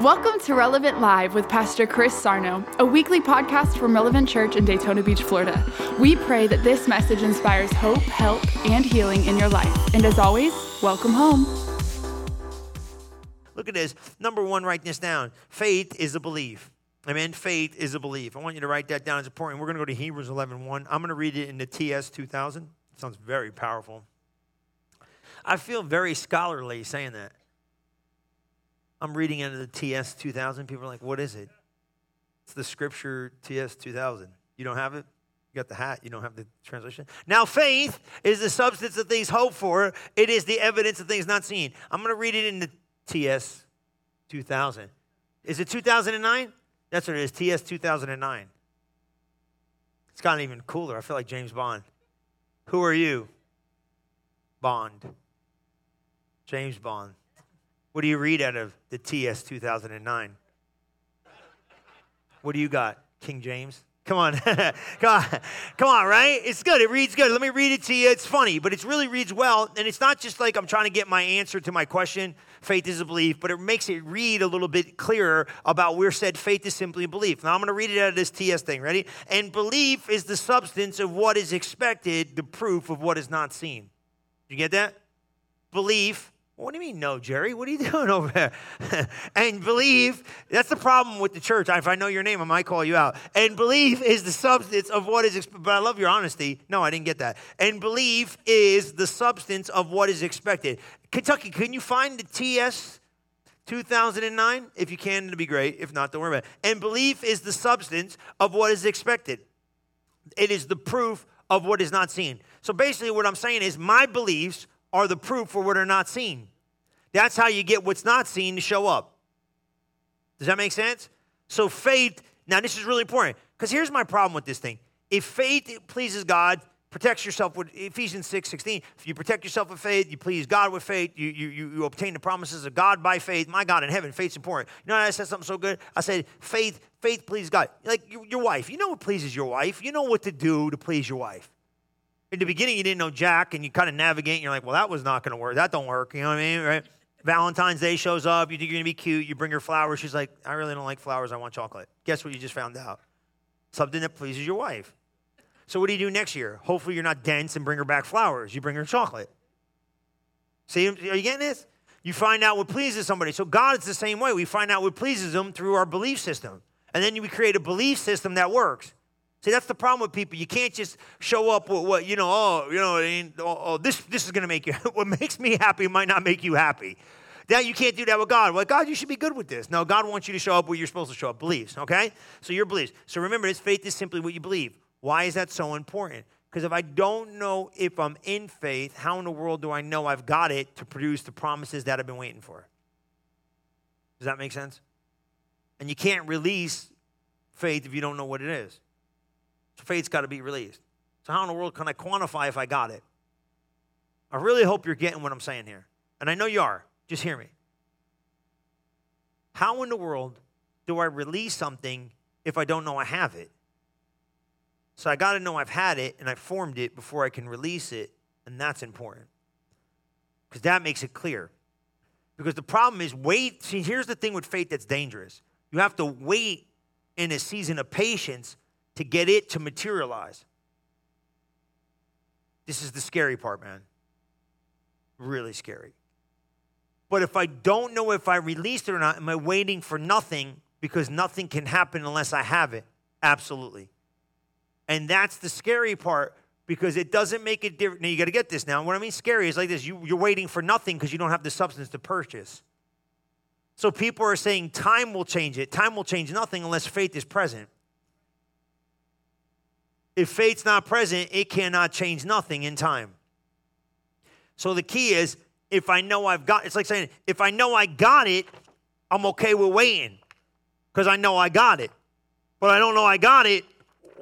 Welcome to Relevant Live with Pastor Chris Sarno, a weekly podcast from Relevant Church in Daytona Beach, Florida. We pray that this message inspires hope, help, and healing in your life. And as always, welcome home. Look at this. Number one, write this down. Faith is a belief. Amen. Faith is a belief. I want you to write that down. It's important. We're going to go to Hebrews 11 1. I'm going to read it in the TS 2000. It sounds very powerful. I feel very scholarly saying that. I'm reading into the TS 2000. People are like, what is it? It's the scripture TS 2000. You don't have it? You got the hat, you don't have the translation. Now, faith is the substance of things hoped for, it is the evidence of things not seen. I'm going to read it in the TS 2000. Is it 2009? That's what it is, TS 2009. It's gotten even cooler. I feel like James Bond. Who are you? Bond. James Bond. What do you read out of the TS 2009? What do you got? King James? Come on. come on. Come on, right? It's good. It reads good. Let me read it to you. It's funny, but it really reads well. And it's not just like I'm trying to get my answer to my question, faith is a belief, but it makes it read a little bit clearer about where said faith is simply a belief. Now I'm going to read it out of this TS thing. Ready? And belief is the substance of what is expected, the proof of what is not seen. You get that? Belief what do you mean, no, Jerry? What are you doing over there? and believe, that's the problem with the church. If I know your name, I might call you out. And believe is the substance of what is, expected. but I love your honesty. No, I didn't get that. And believe is the substance of what is expected. Kentucky, can you find the TS 2009? If you can, it'd be great. If not, don't worry about it. And belief is the substance of what is expected, it is the proof of what is not seen. So basically, what I'm saying is my beliefs are the proof for what are not seen. That's how you get what's not seen to show up. Does that make sense? So faith, now this is really important because here's my problem with this thing. If faith pleases God, protects yourself with Ephesians 6 16. If you protect yourself with faith, you please God with faith, you, you, you obtain the promises of God by faith. My God in heaven, faith's important. You know, I said something so good. I said, faith, faith pleases God. Like your, your wife, you know what pleases your wife. You know what to do to please your wife in the beginning you didn't know jack and you kind of navigate and you're like well that was not going to work. That don't work you know what i mean right? Valentine's day shows up you think you're going to be cute you bring her flowers she's like i really don't like flowers i want chocolate. Guess what you just found out? Something that pleases your wife. So what do you do next year? Hopefully you're not dense and bring her back flowers you bring her chocolate. See are you getting this? You find out what pleases somebody. So god is the same way. We find out what pleases them through our belief system. And then we create a belief system that works See, that's the problem with people. You can't just show up with what, you know, oh, you know, oh, oh, this, this is going to make you, what makes me happy might not make you happy. That you can't do that with God. Well, God, you should be good with this. No, God wants you to show up where you're supposed to show up. Beliefs, okay? So your beliefs. So remember, this faith is simply what you believe. Why is that so important? Because if I don't know if I'm in faith, how in the world do I know I've got it to produce the promises that I've been waiting for? Does that make sense? And you can't release faith if you don't know what it is. So faith's got to be released. So, how in the world can I quantify if I got it? I really hope you're getting what I'm saying here. And I know you are. Just hear me. How in the world do I release something if I don't know I have it? So I got to know I've had it and I formed it before I can release it, and that's important. Because that makes it clear. Because the problem is wait, see here's the thing with faith that's dangerous. You have to wait in a season of patience to get it to materialize. This is the scary part, man. Really scary. But if I don't know if I released it or not, am I waiting for nothing because nothing can happen unless I have it? Absolutely. And that's the scary part because it doesn't make it different. Now, you got to get this now. What I mean scary is like this you, you're waiting for nothing because you don't have the substance to purchase. So people are saying time will change it. Time will change nothing unless faith is present. If faith's not present, it cannot change nothing in time. So the key is if I know I've got it's like saying if I know I got it, I'm okay with waiting because I know I got it. But I don't know I got it,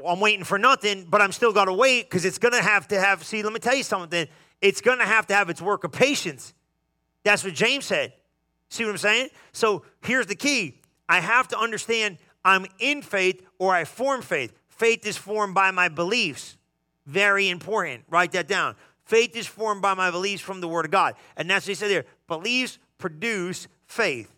I'm waiting for nothing, but I'm still got to wait because it's going to have to have see, let me tell you something. It's going to have to have its work of patience. That's what James said. See what I'm saying? So here's the key. I have to understand I'm in faith or I form faith. Faith is formed by my beliefs. Very important. Write that down. Faith is formed by my beliefs from the Word of God. And that's what he said there. Beliefs produce faith.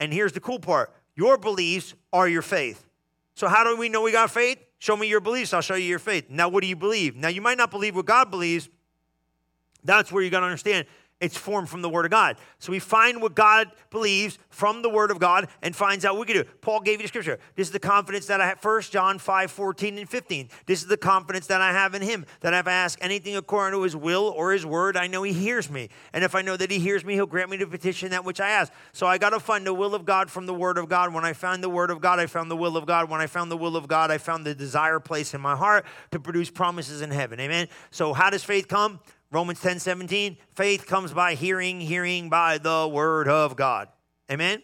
And here's the cool part your beliefs are your faith. So, how do we know we got faith? Show me your beliefs, I'll show you your faith. Now, what do you believe? Now, you might not believe what God believes. That's where you got to understand it's formed from the Word of God. So we find what God believes from the Word of God and finds out what we can do. Paul gave you the scripture. This is the confidence that I have. 1 John 5, 14 and 15. This is the confidence that I have in Him, that if I ask anything according to His will or His Word, I know He hears me. And if I know that He hears me, He'll grant me the petition that which I ask. So I got to find the will of God from the Word of God. When I found the Word of God, I found the will of God. When I found the will of God, I found the desire place in my heart to produce promises in heaven. Amen. So how does faith come? Romans 10 17, faith comes by hearing, hearing by the word of God. Amen?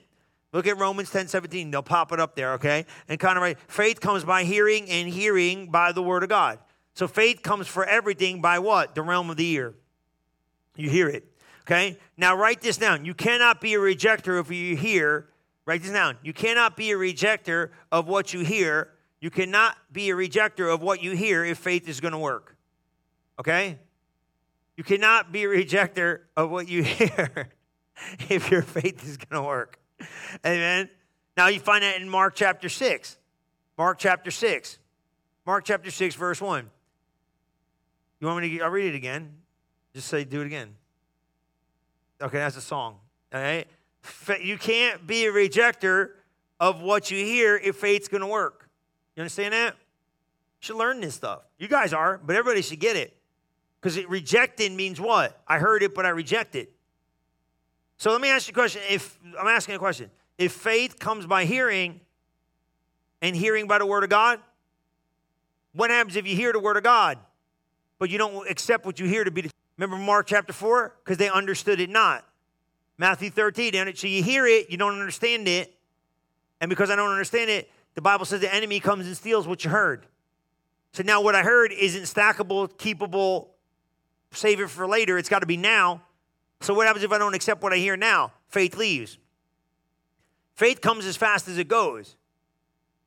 Look at Romans 10 17. They'll pop it up there, okay? And kind of right. Faith comes by hearing, and hearing by the word of God. So faith comes for everything by what? The realm of the ear. You hear it. Okay? Now write this down. You cannot be a rejecter if you hear. Write this down. You cannot be a rejecter of what you hear. You cannot be a rejecter of what you hear if faith is going to work. Okay? You cannot be a rejecter of what you hear if your faith is going to work. Amen. Now you find that in Mark chapter 6. Mark chapter 6. Mark chapter 6, verse 1. You want me to? I'll read it again. Just say, do it again. Okay, that's a song. All right. You can't be a rejecter of what you hear if faith's going to work. You understand that? You should learn this stuff. You guys are, but everybody should get it. Because it rejected means what? I heard it, but I reject it. So let me ask you a question. If I'm asking a question, if faith comes by hearing and hearing by the word of God, what happens if you hear the word of God, but you don't accept what you hear to be the Remember Mark chapter 4? Because they understood it not. Matthew 13, so you hear it, you don't understand it. And because I don't understand it, the Bible says the enemy comes and steals what you heard. So now what I heard isn't stackable, keepable, save it for later. It's got to be now. So, what happens if I don't accept what I hear now? Faith leaves. Faith comes as fast as it goes.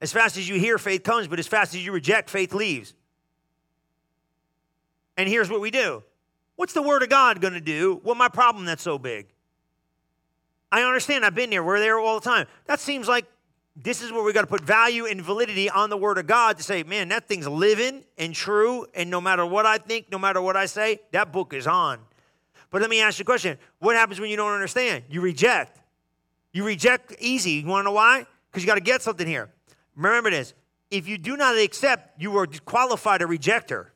As fast as you hear, faith comes, but as fast as you reject, faith leaves. And here's what we do What's the Word of God going to do? What my problem that's so big? I understand. I've been there. We're there all the time. That seems like this is where we got to put value and validity on the word of God to say, man, that thing's living and true. And no matter what I think, no matter what I say, that book is on. But let me ask you a question. What happens when you don't understand? You reject. You reject easy. You want to know why? Because you got to get something here. Remember this. If you do not accept, you are qualified a rejecter.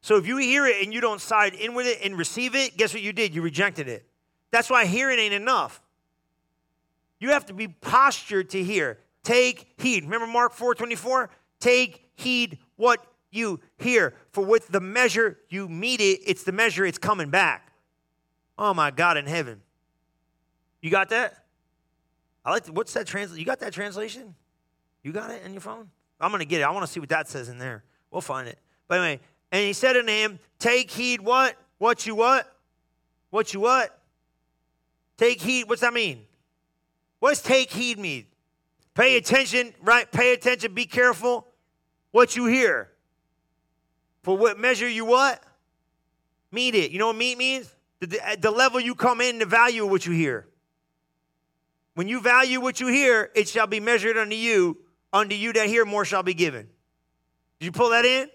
So if you hear it and you don't side in with it and receive it, guess what you did? You rejected it. That's why hearing ain't enough. You have to be postured to hear. Take heed. Remember Mark 4:24? Take heed what you hear. For with the measure you meet it, it's the measure it's coming back. Oh my God in heaven. You got that? I like what's that translation? You got that translation? You got it in your phone? I'm gonna get it. I want to see what that says in there. We'll find it. But anyway, and he said unto him, Take heed what? What you what? What you what? Take heed. What's that mean? What does take heed mean? Pay attention, right? Pay attention, be careful what you hear. For what measure you what? Meet it. You know what meet means? The, the level you come in, the value of what you hear. When you value what you hear, it shall be measured unto you. Unto you that hear, more shall be given. Did you pull that in?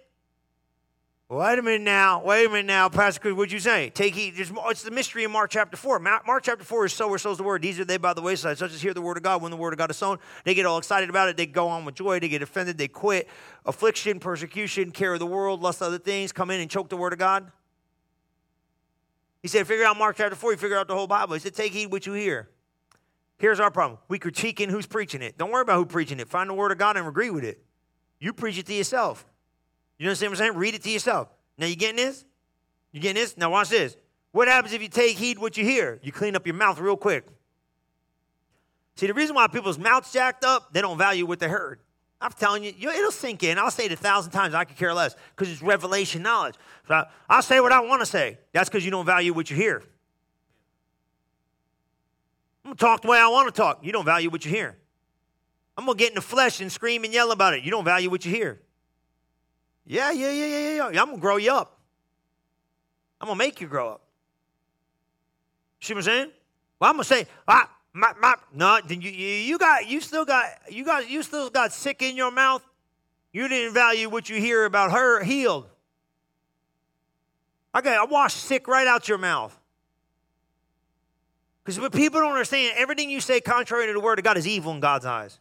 Wait a minute now. Wait a minute now, Pastor Chris. What'd you say? Take heed. There's, it's the mystery in Mark chapter 4. Mark chapter 4 is sower sows the word. These are they by the wayside, such as hear the word of God. When the word of God is sown, they get all excited about it. They go on with joy. They get offended. They quit. Affliction, persecution, care of the world, lust other things come in and choke the word of God. He said, figure out Mark chapter 4. You figure out the whole Bible. He said, take heed what you hear. Here's our problem. We critiquing who's preaching it. Don't worry about who preaching it. Find the word of God and agree with it. You preach it to yourself. You understand what I'm saying? Read it to yourself. Now, you getting this? You getting this? Now, watch this. What happens if you take heed what you hear? You clean up your mouth real quick. See, the reason why people's mouths jacked up, they don't value what they heard. I'm telling you, it'll sink in. I'll say it a thousand times. I could care less because it's revelation knowledge. So I'll say what I want to say. That's because you don't value what you hear. I'm going to talk the way I want to talk. You don't value what you hear. I'm going to get in the flesh and scream and yell about it. You don't value what you hear. Yeah, yeah, yeah, yeah, yeah. I'm going to grow you up. I'm going to make you grow up. See what I'm saying? Well, I'm going to say, I, mop, mop. No, then you, you got, you still got, you got, you still got sick in your mouth. You didn't value what you hear about her healed. I Okay, I wash sick right out your mouth. Because what people don't understand, everything you say contrary to the word of God is evil in God's eyes.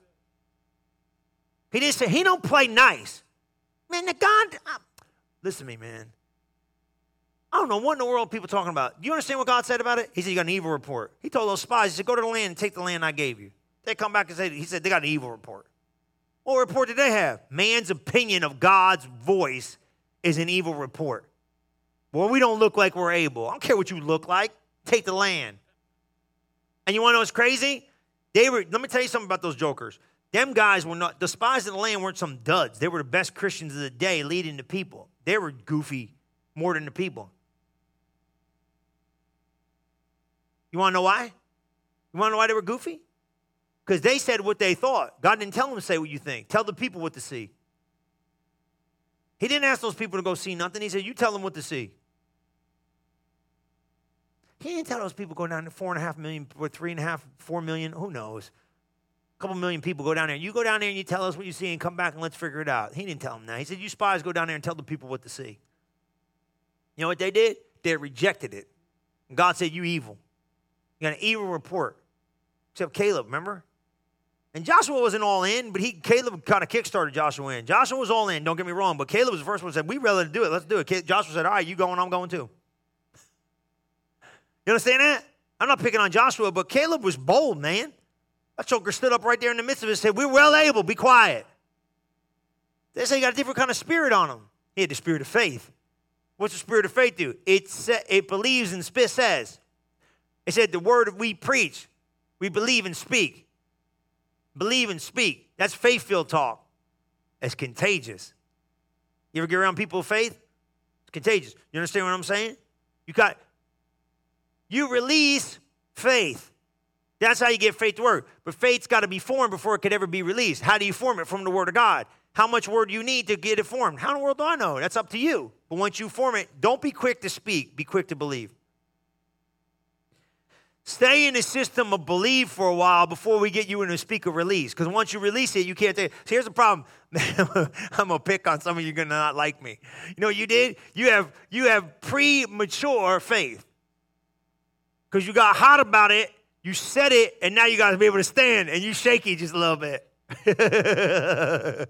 He didn't say, he don't play nice. Man, the God, uh, listen to me, man. I don't know what in the world people talking about. Do you understand what God said about it? He said, You got an evil report. He told those spies, He said, Go to the land and take the land I gave you. They come back and say, He said, They got an evil report. What report did they have? Man's opinion of God's voice is an evil report. Well, we don't look like we're able. I don't care what you look like. Take the land. And you want to know what's crazy? They were, let me tell you something about those jokers. Them guys were not, the spies of the land weren't some duds. They were the best Christians of the day leading the people. They were goofy more than the people. You want to know why? You want to know why they were goofy? Because they said what they thought. God didn't tell them to say what you think. Tell the people what to see. He didn't ask those people to go see nothing. He said, You tell them what to see. He didn't tell those people go down to four and a half million or three and a half, four million, who knows? Couple million people go down there. You go down there and you tell us what you see and come back and let's figure it out. He didn't tell them that. He said, You spies go down there and tell the people what to see. You know what they did? They rejected it. And God said, You evil. You got an evil report. Except Caleb, remember? And Joshua wasn't all in, but he Caleb kind of kickstarted Joshua in. Joshua was all in, don't get me wrong, but Caleb was the first one said, We ready do it. Let's do it. Joshua said, All right, you going, I'm going too. You understand that? I'm not picking on Joshua, but Caleb was bold, man. That choker stood up right there in the midst of it and said, We're well able, be quiet. They say he got a different kind of spirit on him. He had the spirit of faith. What's the spirit of faith do? It, it believes and says. It said, The word we preach, we believe and speak. Believe and speak. That's faith filled talk. It's contagious. You ever get around people of faith? It's contagious. You understand what I'm saying? You got you release faith. That's how you get faith to work. But faith's got to be formed before it could ever be released. How do you form it? From the Word of God. How much word do you need to get it formed? How in the world do I know? That's up to you. But once you form it, don't be quick to speak, be quick to believe. Stay in the system of believe for a while before we get you in a speak of release. Because once you release it, you can't take it. So here's the problem. I'm gonna pick on some of you are gonna not like me. You know what you did? You have you have premature faith. Because you got hot about it, you said it, and now you gotta be able to stand and you shaky just a little bit.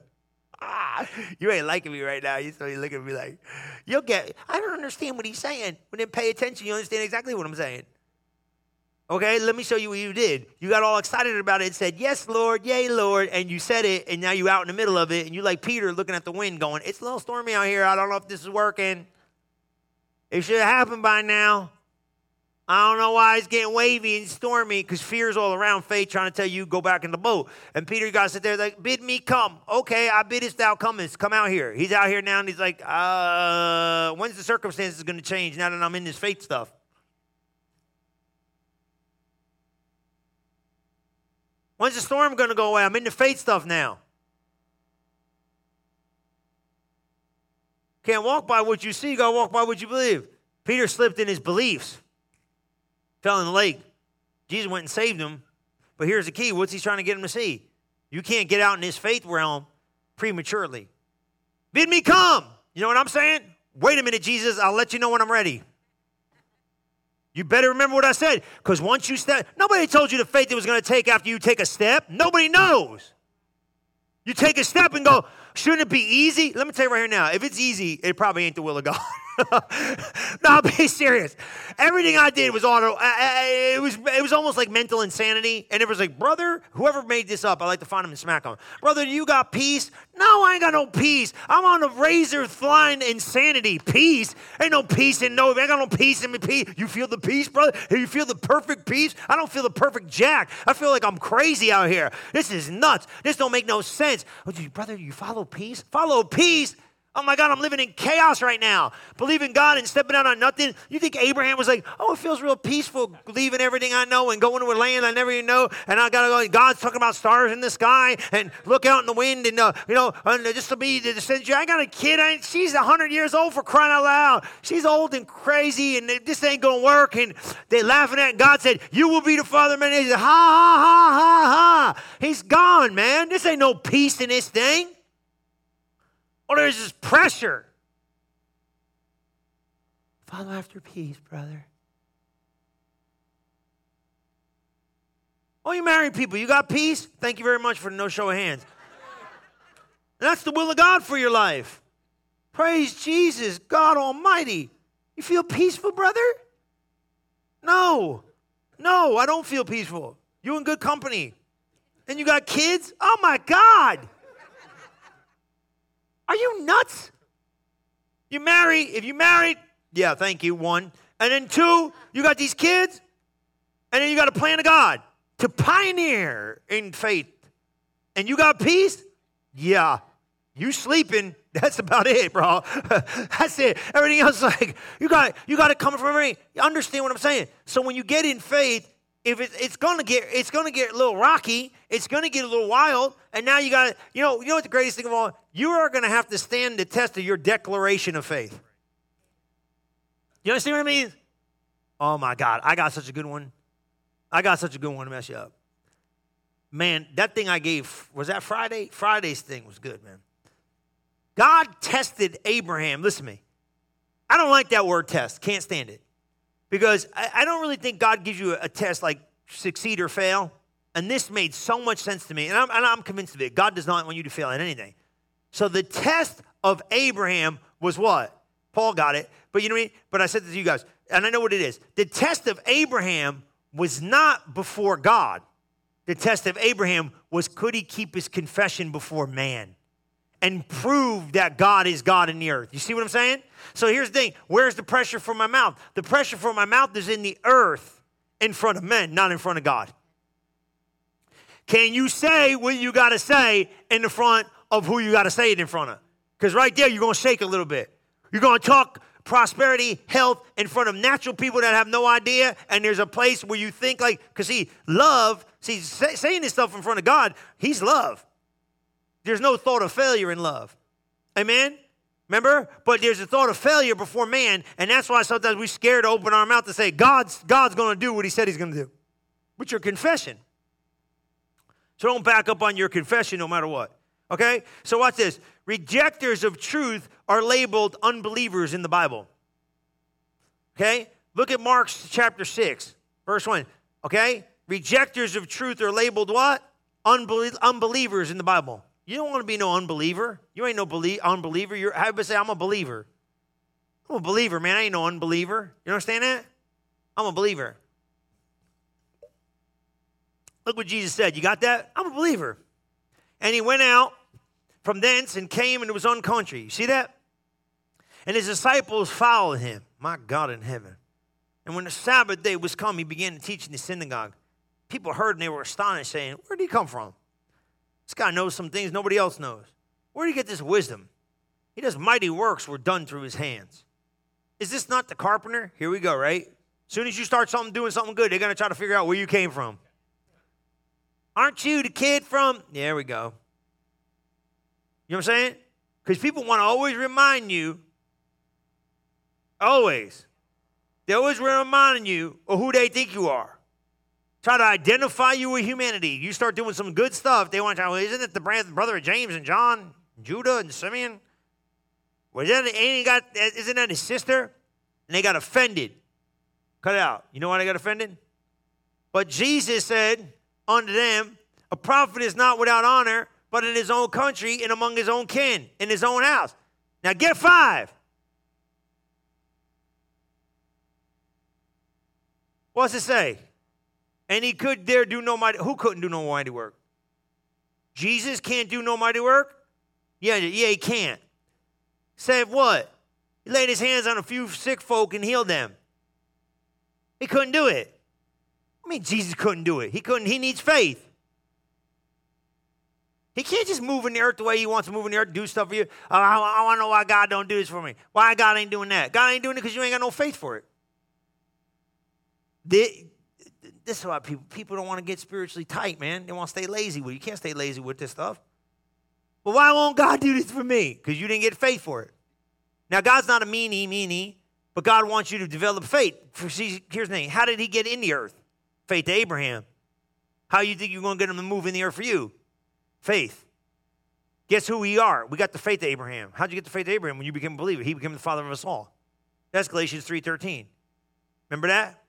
ah, you ain't liking me right now. You so you look at me like, you'll get I don't understand what he's saying. When they pay attention, you understand exactly what I'm saying. Okay, let me show you what you did. You got all excited about it and said, Yes, Lord, yay, Lord. And you said it, and now you out in the middle of it, and you like Peter looking at the wind going, It's a little stormy out here. I don't know if this is working. It should have happened by now. I don't know why it's getting wavy and stormy because fear's all around faith trying to tell you go back in the boat. And Peter you got to sit there like, bid me come. Okay, I biddest thou comest. Come out here. He's out here now and he's like, uh, when's the circumstances going to change now that I'm in this faith stuff? When's the storm going to go away? I'm in the faith stuff now. Can't walk by what you see, you got to walk by what you believe. Peter slipped in his beliefs, fell in the lake. Jesus went and saved him. But here's the key what's he trying to get him to see? You can't get out in this faith realm prematurely. Bid me come. You know what I'm saying? Wait a minute, Jesus. I'll let you know when I'm ready. You better remember what I said, because once you step, nobody told you the faith it was going to take after you take a step. Nobody knows. You take a step and go, shouldn't it be easy? Let me tell you right here now, if it's easy, it probably ain't the will of God. no, be serious. Everything I did was auto. I, I, it was it was almost like mental insanity. And it was like, brother, whoever made this up, I like to find him and smack him. Brother, you got peace? No, I ain't got no peace. I'm on a razor flying insanity. Peace? Ain't no peace in no. I got no peace in me. Peace. You feel the peace, brother? You feel the perfect peace? I don't feel the perfect jack. I feel like I'm crazy out here. This is nuts. This don't make no sense. Oh, brother, you follow peace? Follow peace? Oh my God, I'm living in chaos right now. Believing God and stepping out on nothing. You think Abraham was like, oh, it feels real peaceful leaving everything I know and going to a land I never even know. And I got to go. God's talking about stars in the sky and look out in the wind and, uh, you know, and just to be the descendant. I got a kid. I, she's 100 years old for crying out loud. She's old and crazy and this ain't going to work. And they laughing at it. God said, you will be the father of many. He said, ha, ha, ha, ha, ha. He's gone, man. This ain't no peace in this thing. Or there's this pressure. Follow after peace, brother. Oh, you married people, you got peace? Thank you very much for the no show of hands. And that's the will of God for your life. Praise Jesus, God Almighty. You feel peaceful, brother? No, no, I don't feel peaceful. You in good company. And you got kids? Oh my God. Are you nuts? You marry, if you married, yeah, thank you, one. And then two, you got these kids, and then you got a plan of God to pioneer in faith. And you got peace? Yeah. You sleeping, that's about it, bro. that's it. Everything else, like, you got you got it coming from everything. You understand what I'm saying? So when you get in faith, if it, it's gonna get it's gonna get a little rocky, it's gonna get a little wild, and now you got you know you know what the greatest thing of all you are gonna have to stand the test of your declaration of faith. You understand what I mean? Oh my God, I got such a good one. I got such a good one to mess you up. Man, that thing I gave was that Friday. Friday's thing was good, man. God tested Abraham. Listen to me. I don't like that word test. Can't stand it because I, I don't really think God gives you a, a, test like succeed or fail. And this made so much sense to me. And I'm, and I'm convinced of it. God does not want you to fail at anything. So the test of Abraham was what? Paul got it. But you know what I mean? But I said this to you guys, and I know what it is. The test of Abraham was not before God. The test of Abraham was could he keep his confession before man? And prove that God is God in the earth. You see what I'm saying? So here's the thing where's the pressure for my mouth? The pressure for my mouth is in the earth in front of men, not in front of God. Can you say what you got to say in the front of who you got to say it in front of? Because right there, you're going to shake a little bit. You're going to talk prosperity, health in front of natural people that have no idea. And there's a place where you think like, because see, love, see, saying this stuff in front of God, He's love. There's no thought of failure in love. Amen? Remember? But there's a thought of failure before man, and that's why sometimes we're scared to open our mouth to say, God's, God's going to do what he said he's going to do. With your confession. So don't back up on your confession no matter what. Okay? So watch this. Rejectors of truth are labeled unbelievers in the Bible. Okay? Look at Mark chapter 6, verse 1. Okay? Rejectors of truth are labeled what? Unbelie- unbelievers in the Bible. You don't want to be no unbeliever. You ain't no belie- unbeliever. You're, how would say, I'm a believer. I'm a believer, man. I ain't no unbeliever. You understand that? I'm a believer. Look what Jesus said. You got that? I'm a believer. And he went out from thence and came into his own country. You see that? And his disciples followed him. My God in heaven. And when the Sabbath day was come, he began to teach in the synagogue. People heard and they were astonished, saying, Where did he come from? This guy knows some things nobody else knows. Where did he get this wisdom? He does mighty works were done through his hands. Is this not the carpenter? Here we go, right? As soon as you start something doing something good, they're going to try to figure out where you came from. Aren't you the kid from? There we go. You know what I'm saying? Because people want to always remind you, always. They're always reminding you of who they think you are try to identify you with humanity. You start doing some good stuff, they want to, well, isn't it the brother of James and John, Judah and Simeon? Well, isn't, ain't got, isn't that his sister? And they got offended. Cut it out. You know why they got offended? But Jesus said unto them, A prophet is not without honor, but in his own country and among his own kin, in his own house. Now get five. What's it say? And he could there do no mighty. Who couldn't do no mighty work? Jesus can't do no mighty work? Yeah, yeah, he can't. Said what? He laid his hands on a few sick folk and healed them. He couldn't do it. I mean, Jesus couldn't do it. He couldn't, he needs faith. He can't just move in the earth the way he wants to move in the earth, do stuff for you. Oh, I, I want to know why God don't do this for me. Why God ain't doing that? God ain't doing it because you ain't got no faith for it. This, this is why people, people don't want to get spiritually tight, man. They want to stay lazy with You can't stay lazy with this stuff. But why won't God do this for me? Because you didn't get faith for it. Now, God's not a meanie, meanie, but God wants you to develop faith. For, see, here's the thing. How did he get in the earth? Faith to Abraham. How you think you're going to get him to move in the earth for you? Faith. Guess who we are? We got the faith of Abraham. How'd you get the faith of Abraham? When you became a believer, he became the father of us all. That's Galatians 3.13. Remember that?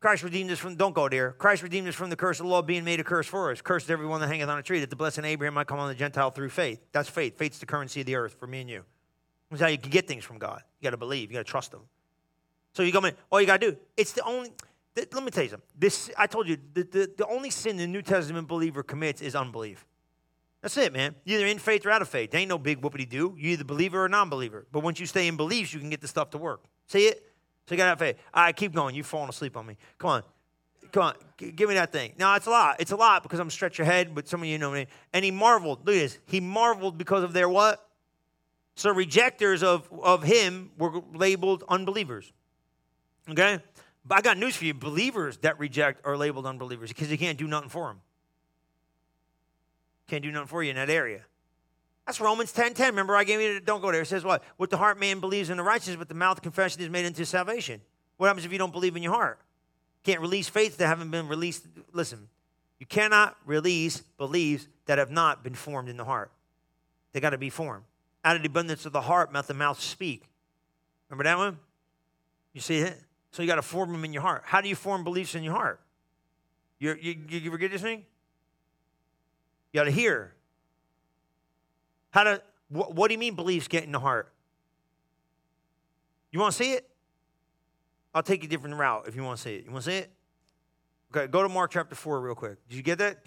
Christ redeemed us from, don't go there. Christ redeemed us from the curse of the law, being made a curse for us. Cursed everyone that hangeth on a tree, that the blessed Abraham might come on the Gentile through faith. That's faith. Faith's the currency of the earth for me and you. That's how you can get things from God. You got to believe. You got to trust Him. So you go, man, all you got to do, it's the only, let me tell you something. This, I told you, the, the, the only sin the New Testament believer commits is unbelief. That's it, man. You're either in faith or out of faith. There ain't no big whoopity do. You're either believer or non believer. But once you stay in beliefs, you can get the stuff to work. See it? So you got to have faith. Right, keep going. You're falling asleep on me. Come on. Come on. G- give me that thing. No, it's a lot. It's a lot because I'm stretch your head, but some of you know me. And he marveled. Look at this. He marveled because of their what? So rejectors of, of him were labeled unbelievers. Okay? But I got news for you. Believers that reject are labeled unbelievers because you can't do nothing for them. Can't do nothing for you in that area. That's Romans 10 10. Remember, I gave you, don't go there. It says what? With the heart man believes in the righteous, but the mouth confession is made into salvation. What happens if you don't believe in your heart? Can't release faith that haven't been released. Listen, you cannot release beliefs that have not been formed in the heart. They got to be formed. Out of the abundance of the heart, mouth the mouth speak. Remember that one? You see it? So you got to form them in your heart. How do you form beliefs in your heart? You're, you you get this thing? You got to hear. How to? What, what do you mean beliefs get in the heart? You want to see it? I'll take a different route if you want to see it. You want to see it? Okay, go to Mark chapter 4 real quick. Did you get that?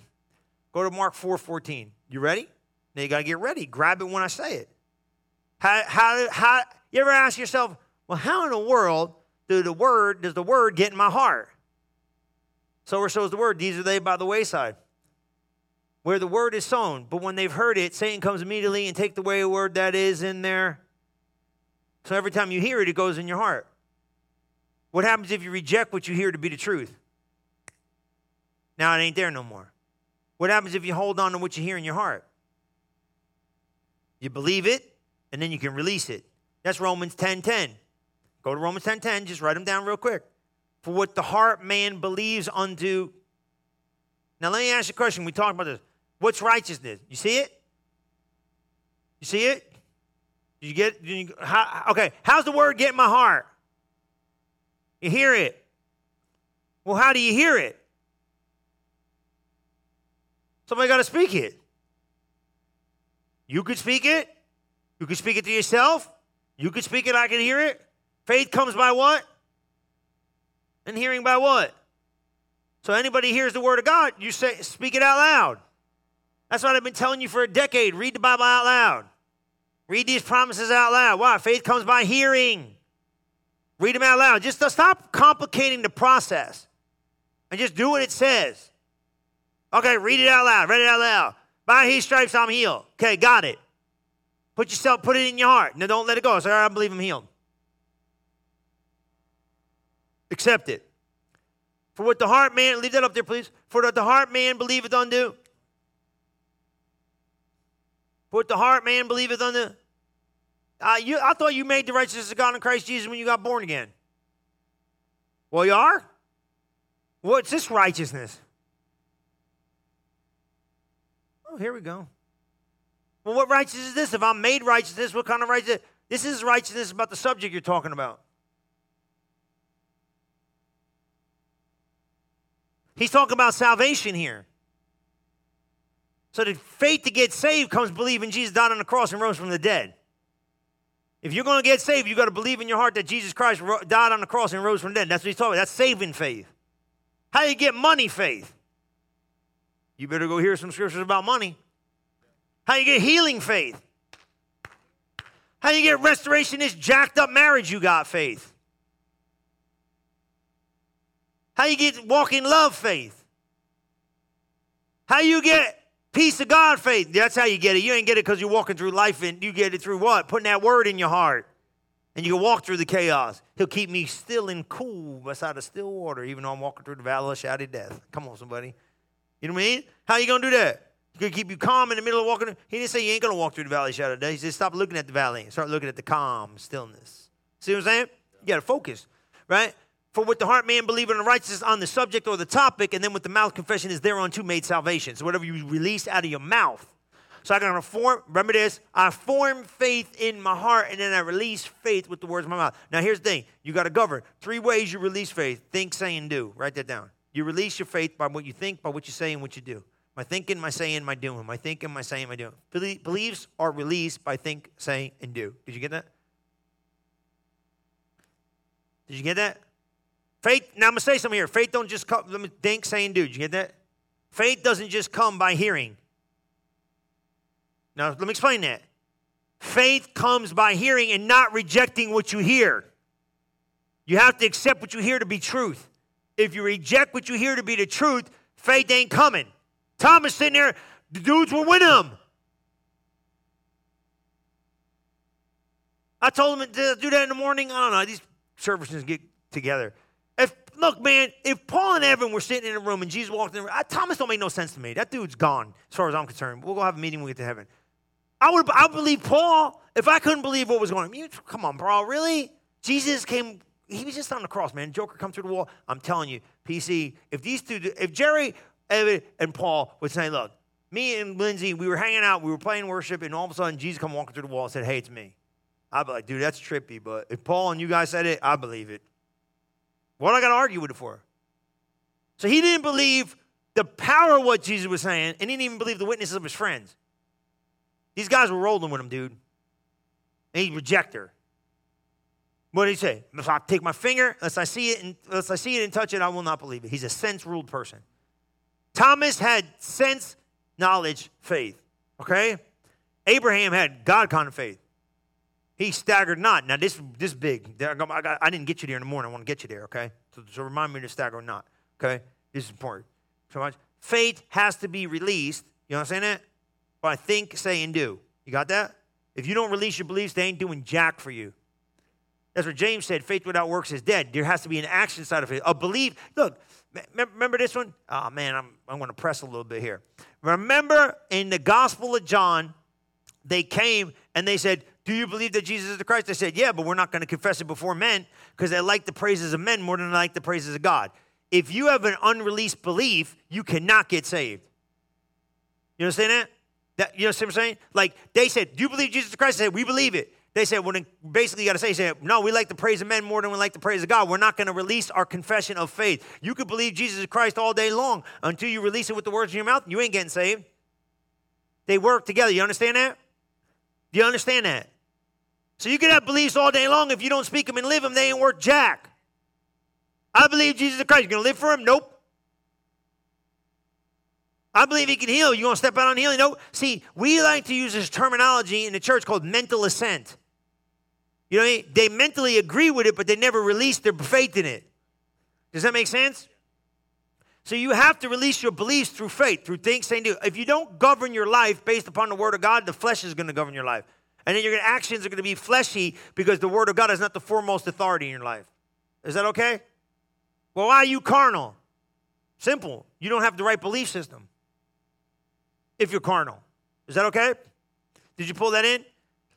Go to Mark 4 14. You ready? Now you got to get ready. Grab it when I say it. How, how, how, you ever ask yourself, well, how in the world do the word, does the word get in my heart? So or so is the word. These are they by the wayside. Where the word is sown, but when they've heard it, Satan comes immediately and take away a word that is in there. So every time you hear it, it goes in your heart. What happens if you reject what you hear to be the truth? Now it ain't there no more. What happens if you hold on to what you hear in your heart? You believe it, and then you can release it. That's Romans 10 10. Go to Romans 10 10, just write them down real quick. For what the heart man believes unto. Now let me ask you a question. We talked about this. What's righteousness? You see it? You see it? Did you get? Did you, how, okay. How's the word get in my heart? You hear it. Well, how do you hear it? Somebody got to speak it. You could speak it. You could speak it to yourself. You could speak it. I can hear it. Faith comes by what? And hearing by what? So anybody hears the word of God, you say, speak it out loud. That's what I've been telling you for a decade. Read the Bible out loud. Read these promises out loud. Why? Faith comes by hearing. Read them out loud. Just stop complicating the process and just do what it says. Okay, read it out loud. Read it out loud. By his stripes, I'm healed. Okay, got it. Put yourself, put it in your heart. Now don't let it go. Say, I believe I'm healed. Accept it. For what the heart man, leave that up there, please. For what the heart man believeth unto. For what the heart man believeth unto. Uh, you, I thought you made the righteousness of God in Christ Jesus when you got born again. Well, you are? What's this righteousness? Oh, here we go. Well, what righteousness is this? If I'm made righteousness, what kind of righteousness? This is righteousness about the subject you're talking about. He's talking about salvation here. So the faith to get saved comes believing Jesus died on the cross and rose from the dead. If you're going to get saved, you've got to believe in your heart that Jesus Christ died on the cross and rose from the dead. That's what he's talking about. That's saving faith. How do you get money faith? You better go hear some scriptures about money. How you get healing faith? How you get restoration this jacked up marriage you got faith? How you get walking love faith? How you get Peace of God, faith. That's how you get it. You ain't get it because you're walking through life and you get it through what? Putting that word in your heart. And you can walk through the chaos. He'll keep me still and cool beside the still water, even though I'm walking through the valley of shadow death. Come on, somebody. You know what I mean? How you gonna do that? He's gonna keep you calm in the middle of walking. He didn't say you ain't gonna walk through the valley of shadow death. He said stop looking at the valley and start looking at the calm stillness. See what I'm saying? You gotta focus, right? For with the heart man believing in righteousness on the subject or the topic, and then with the mouth confession is thereunto made salvation. So whatever you release out of your mouth. So I gotta form, remember this, I form faith in my heart and then I release faith with the words of my mouth. Now here's the thing, you gotta govern. Three ways you release faith. Think, say, and do. Write that down. You release your faith by what you think, by what you say, and what you do. My thinking, my saying, my doing. My thinking, my saying, my doing. Beliefs are released by think, say, and do. Did you get that? Did you get that? Faith, now I'm going to say something here. Faith don't just come, let me think, saying, dude, you get that? Faith doesn't just come by hearing. Now, let me explain that. Faith comes by hearing and not rejecting what you hear. You have to accept what you hear to be truth. If you reject what you hear to be the truth, faith ain't coming. Thomas sitting there, the dudes were with him. I told him to do that in the morning. I don't know. These services get together. Look, man, if Paul and Evan were sitting in a room and Jesus walked in the room, I, Thomas don't make no sense to me. That dude's gone, as far as I'm concerned. We'll go have a meeting when we get to heaven. I would I believe Paul if I couldn't believe what was going on. Come on, Paul, really? Jesus came, he was just on the cross, man. Joker come through the wall. I'm telling you, PC, if these two, if Jerry, Evan, and Paul would say, look, me and Lindsay, we were hanging out, we were playing worship, and all of a sudden Jesus come walking through the wall and said, hey, it's me. I'd be like, dude, that's trippy, but if Paul and you guys said it, I believe it. What am I got to argue with it for? So he didn't believe the power of what Jesus was saying, and he didn't even believe the witnesses of his friends. These guys were rolling with him, dude. And he reject her. What did he say? If I take my finger, unless I see it and unless I see it and touch it, I will not believe it. He's a sense-ruled person. Thomas had sense, knowledge, faith. Okay? Abraham had God kind of faith. He staggered not. Now this this big. I, got, I didn't get you there in the morning. I want to get you there. Okay, so, so remind me to stagger not. Okay, this is important. So much faith has to be released. You know what I'm saying? That by think, say, and do. You got that? If you don't release your beliefs, they ain't doing jack for you. That's what James said. Faith without works is dead. There has to be an action side of it. A belief. Look, remember this one? Oh man, I'm I'm going to press a little bit here. Remember in the Gospel of John, they came and they said, do you believe that Jesus is the Christ? I said, Yeah, but we're not going to confess it before men because they like the praises of men more than they like the praises of God. If you have an unreleased belief, you cannot get saved. You understand that? that you know what I'm saying? Like they said, Do you believe Jesus is Christ? I said, We believe it. They said, Well, basically you got to say, say, No, we like the praise of men more than we like the praise of God. We're not going to release our confession of faith. You could believe Jesus is Christ all day long until you release it with the words in your mouth, you ain't getting saved. They work together. You understand that? Do you understand that? So you can have beliefs all day long. If you don't speak them and live them, they ain't worth jack. I believe Jesus Christ. You gonna live for him? Nope. I believe he can heal. You gonna step out on healing? Nope. See, we like to use this terminology in the church called mental assent. You know, they mentally agree with it, but they never release their faith in it. Does that make sense? So you have to release your beliefs through faith, through things saying do. If you don't govern your life based upon the word of God, the flesh is going to govern your life. And then your actions are going to be fleshy because the word of God is not the foremost authority in your life. Is that okay? Well, why are you carnal? Simple. You don't have the right belief system if you're carnal. Is that okay? Did you pull that in?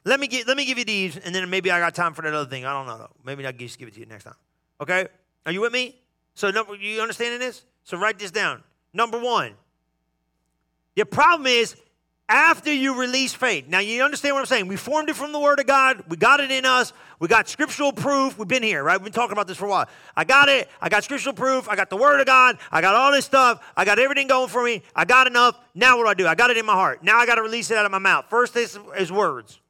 Let me, get, let me give you these, and then maybe I got time for that other thing. I don't know, though. Maybe I'll just give it to you next time. Okay? Are you with me? So, number, you understanding this? So, write this down. Number one, your problem is after you release faith. Now, you understand what I'm saying? We formed it from the Word of God. We got it in us. We got scriptural proof. We've been here, right? We've been talking about this for a while. I got it. I got scriptural proof. I got the Word of God. I got all this stuff. I got everything going for me. I got enough. Now, what do I do? I got it in my heart. Now, I got to release it out of my mouth. First is, is words.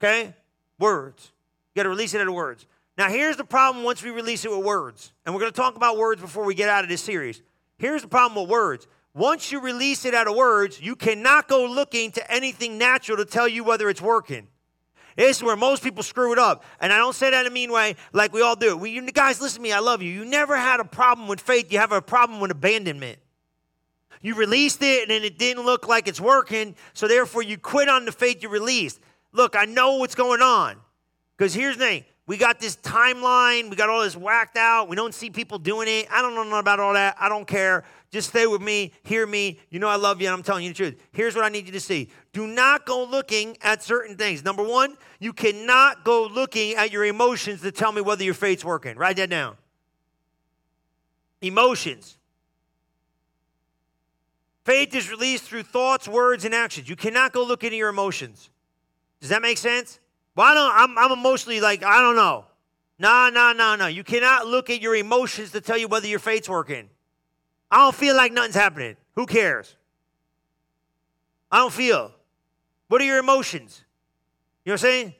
Okay? Words. You got to release it out of words. Now, here's the problem once we release it with words. And we're going to talk about words before we get out of this series. Here's the problem with words once you release it out of words, you cannot go looking to anything natural to tell you whether it's working. This is where most people screw it up. And I don't say that in a mean way, like we all do. We, you, guys, listen to me. I love you. You never had a problem with faith. You have a problem with abandonment. You released it and it didn't look like it's working, so therefore you quit on the faith you released. Look, I know what's going on. Because here's the thing we got this timeline, we got all this whacked out, we don't see people doing it. I don't know about all that. I don't care. Just stay with me, hear me. You know I love you, and I'm telling you the truth. Here's what I need you to see do not go looking at certain things. Number one, you cannot go looking at your emotions to tell me whether your faith's working. Write that down. Emotions. Faith is released through thoughts, words, and actions. You cannot go look into your emotions. Does that make sense? Well, I don't, I'm, I'm emotionally like, I don't know. No, no, no, no. You cannot look at your emotions to tell you whether your faith's working. I don't feel like nothing's happening. Who cares? I don't feel. What are your emotions? You know what I'm saying?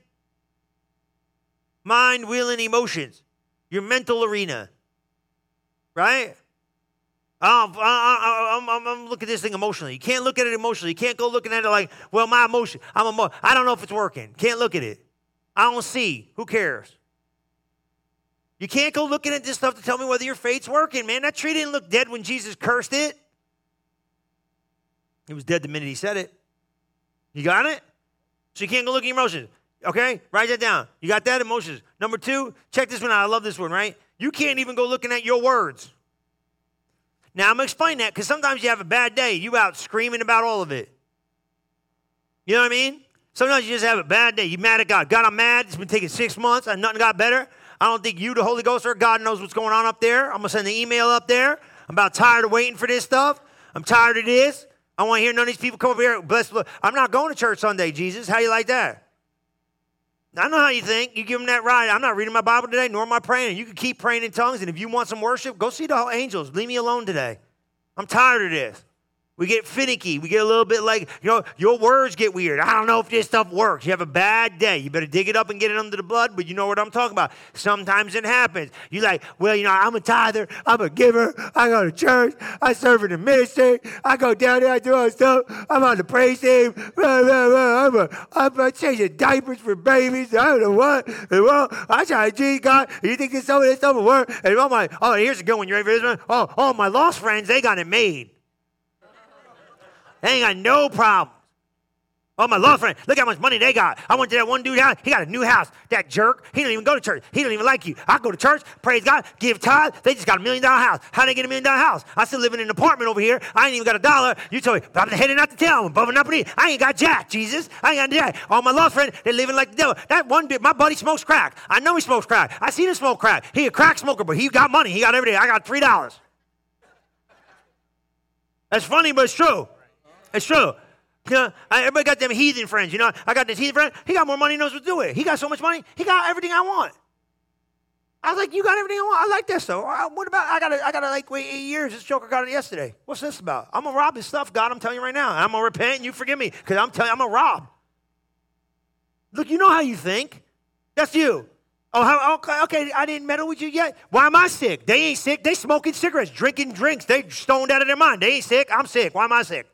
Mind, will, and emotions. Your mental arena. Right? I'm, I'm, I'm, I'm looking at this thing emotionally. You can't look at it emotionally. You can't go looking at it like, well, my emotion, I'm emo- I don't know if it's working. Can't look at it. I don't see. Who cares? You can't go looking at this stuff to tell me whether your faith's working, man. That tree didn't look dead when Jesus cursed it. It was dead the minute he said it. You got it? So you can't go look at your emotions. Okay? Write that down. You got that? Emotions. Number two, check this one out. I love this one, right? You can't even go looking at your words. Now, I'm going to explain that because sometimes you have a bad day. You out screaming about all of it. You know what I mean? Sometimes you just have a bad day. You mad at God. God, I'm mad. It's been taking six months and nothing got better. I don't think you, the Holy Ghost, or God knows what's going on up there. I'm going to send the email up there. I'm about tired of waiting for this stuff. I'm tired of this. I want to hear none of these people come over here. Bless. I'm not going to church Sunday, Jesus. How you like that? I know how you think. You give them that right. I'm not reading my Bible today, nor am I praying. You can keep praying in tongues, and if you want some worship, go see the angels. Leave me alone today. I'm tired of this. We get finicky. We get a little bit like, you know, your words get weird. I don't know if this stuff works. You have a bad day. You better dig it up and get it under the blood, but you know what I'm talking about. Sometimes it happens. You're like, well, you know, I'm a tither. I'm a giver. I go to church. I serve in the ministry. I go down there. I do all stuff. I'm on the praise team. I'm, a, I'm a changing diapers for babies. I don't know what. And well, I try to G God. You think this, some of this stuff will work? And I'm like, oh, here's a good one. You ready for this one? Oh, oh, my lost friends, they got it made. They ain't got no problems. Oh, my law friend, look how much money they got. I went to that one dude house. He got a new house. That jerk, he don't even go to church. He don't even like you. I go to church, praise God, give tithe. They just got a million dollar house. How they get a million dollar house? I still live in an apartment over here. I ain't even got a dollar. You told me, but I'm heading out to town, I'm bumping up and I ain't got jack, Jesus. I ain't got jack. All my law friend, they living like the devil. That one dude, my buddy smokes crack. I know he smokes crack. I seen him smoke crack. He a crack smoker, but he got money. He got everything. I got three dollars. That's funny, but it's true. It's true. You know, everybody got them heathen friends. You know, I got this heathen friend. He got more money, knows what to do with it. He got so much money, he got everything I want. I was like, you got everything I want. I like this though. What about? I got to, I got to like wait eight years. This joker got it yesterday. What's this about? I'm gonna rob his stuff, God. I'm telling you right now. I'm gonna repent and you forgive me because I'm telling you, I'm gonna rob. Look, you know how you think. That's you. Oh, how, oh, okay, okay, I didn't meddle with you yet. Why am I sick? They ain't sick. They smoking cigarettes, drinking drinks. They stoned out of their mind. They ain't sick. I'm sick. Why am I sick?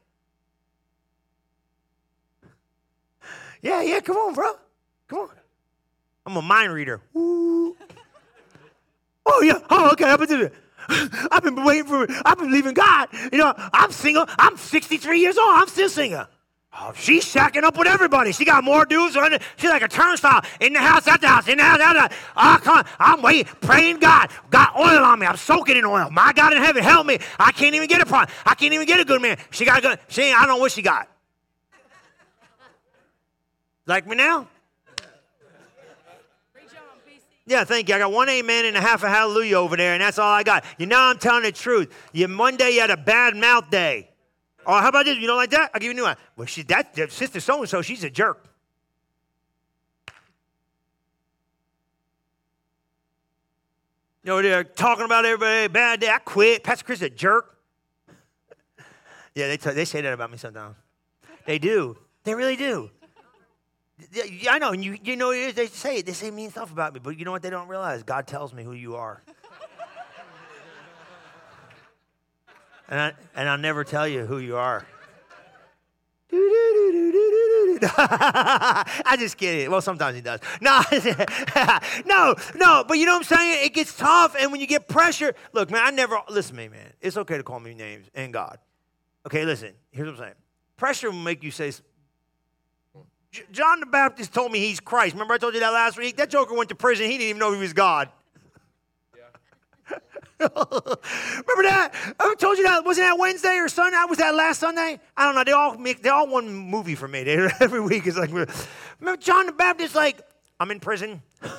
Yeah, yeah, come on, bro. Come on. I'm a mind reader. Ooh. Oh, yeah. Oh, okay. I've been, I've been waiting for, it. I've been believing God. You know, I'm single. I'm 63 years old. I'm still single. Oh, she's shacking up with everybody. She got more dudes on. She's like a turnstile in the house, at the house, in the house, out the house. Oh, come on. I'm waiting, praying God. Got oil on me. I'm soaking in oil. My God in heaven, help me. I can't even get a problem. I can't even get a good man. She got a good, she I don't know what she got. Like me now? Yeah, thank you. I got one amen and a half a hallelujah over there, and that's all I got. You know, I'm telling the truth. You one day you had a bad mouth day. Oh, how about this? You don't like that? I'll give you a new one. Well, she that, that sister so and so, she's a jerk. You know, they're talking about everybody, bad day. I quit. Pastor Chris is a jerk. yeah, they, t- they say that about me sometimes. They do. They really do. I know, and you, you know, they say it. They say mean stuff about me, but you know what they don't realize? God tells me who you are. and, I, and I'll never tell you who you are. I just kidding. It. Well, sometimes he does. No, no, no. But you know what I'm saying? It gets tough, and when you get pressure, look, man. I never listen to me, man. It's okay to call me names and God. Okay, listen, here's what I'm saying. Pressure will make you say, John the Baptist told me he's Christ. Remember I told you that last week? That joker went to prison. He didn't even know he was God. Yeah. Remember that? I told you that. Wasn't that Wednesday or Sunday? Was that last Sunday? I don't know. They all make, they all one movie for me. They, every week is like, remember John the Baptist? Like, I'm in prison.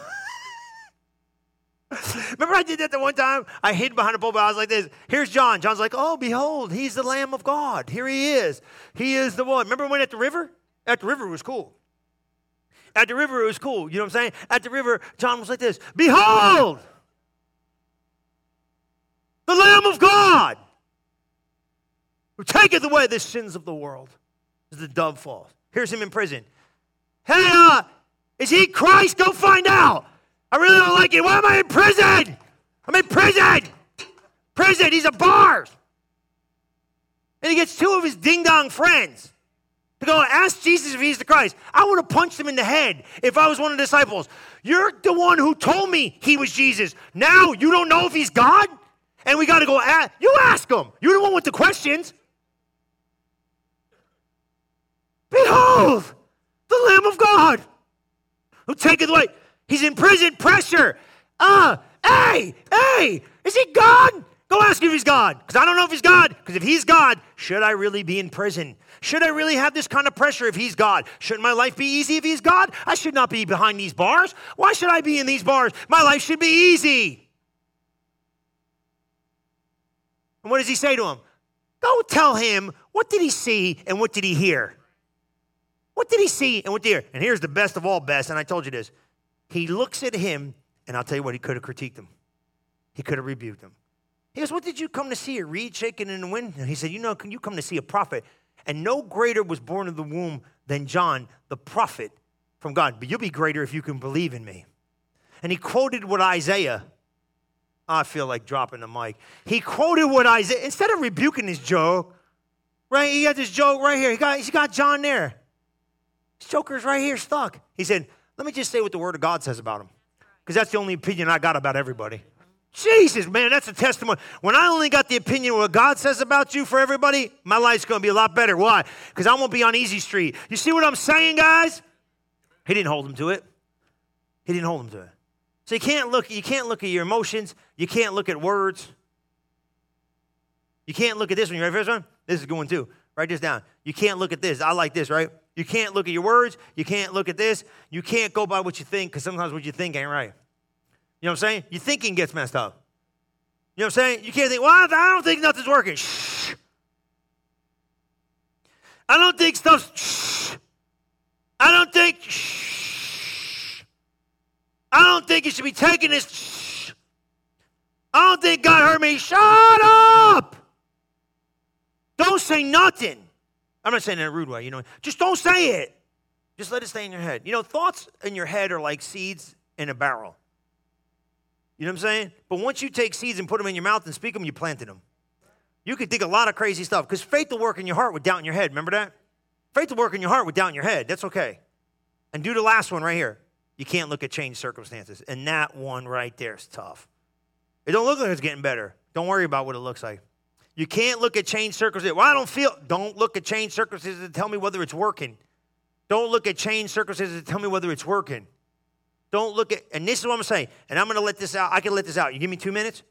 Remember I did that the one time? I hid behind a pulpit. I was like this. Here's John. John's like, oh, behold, he's the Lamb of God. Here he is. He is the one. Remember when at the river? At the river it was cool. At the river it was cool. You know what I'm saying? At the river, John was like this. Behold, the Lamb of God who taketh away the sins of the world. As the dove falls. Here's him in prison. Hey, uh, is he Christ? Go find out. I really don't like it. Why am I in prison? I'm in prison. Prison. He's a bars. And he gets two of his ding dong friends go ask Jesus if he's the Christ. I would have punched him in the head if I was one of the disciples. You're the one who told me he was Jesus. Now you don't know if he's God? And we got to go ask. You ask him. You're the one with the questions. Behold, the Lamb of God who taketh away. He's in prison, pressure. Uh, hey, hey, is he God? Go ask him if he's God. Because I don't know if he's God. Because if he's God, should I really be in prison? Should I really have this kind of pressure if he's God? Shouldn't my life be easy if he's God? I should not be behind these bars. Why should I be in these bars? My life should be easy. And what does he say to him? Go tell him what did he see and what did he hear? What did he see and what did he hear? And here's the best of all best, and I told you this. He looks at him, and I'll tell you what, he could have critiqued him. He could have rebuked him. He goes, What did you come to see? A reed shaking in the wind? And he said, You know, can you come to see a prophet? And no greater was born of the womb than John, the prophet from God. But you'll be greater if you can believe in me. And he quoted what Isaiah I feel like dropping the mic. He quoted what Isaiah, instead of rebuking his joke, right? He got this joke right here. He got, he's got John there. His joker's right here stuck. He said, Let me just say what the Word of God says about him. Because that's the only opinion I got about everybody. Jesus, man, that's a testimony. When I only got the opinion of what God says about you for everybody, my life's going to be a lot better. Why? Because I won't be on easy street. You see what I'm saying, guys? He didn't hold him to it. He didn't hold him to it. So you can't look, you can't look at your emotions. You can't look at words. You can't look at this one. You ready for this one? This is going too. Write this down. You can't look at this. I like this, right? You can't look at your words. You can't look at this. You can't go by what you think because sometimes what you think ain't right. You know what I'm saying? Your thinking gets messed up. You know what I'm saying? You can't think, well, I don't think nothing's working. Shh. I don't think stuff's. Shh. I don't think. Shh. I don't think you should be taking this. Shh. I don't think God heard me. Shut up. Don't say nothing. I'm not saying in a rude way, you know. Just don't say it. Just let it stay in your head. You know, thoughts in your head are like seeds in a barrel. You know what I'm saying? But once you take seeds and put them in your mouth and speak them, you planted them. You could think a lot of crazy stuff because faith will work in your heart with doubt in your head. Remember that? Faith will work in your heart with doubt in your head. That's okay. And do the last one right here. You can't look at changed circumstances. And that one right there is tough. It don't look like it's getting better. Don't worry about what it looks like. You can't look at changed circumstances. Well, I don't feel. Don't look at changed circumstances to tell me whether it's working. Don't look at changed circumstances to tell me whether it's working. Don't look at, and this is what I'm saying, and I'm going to let this out. I can let this out. You give me two minutes?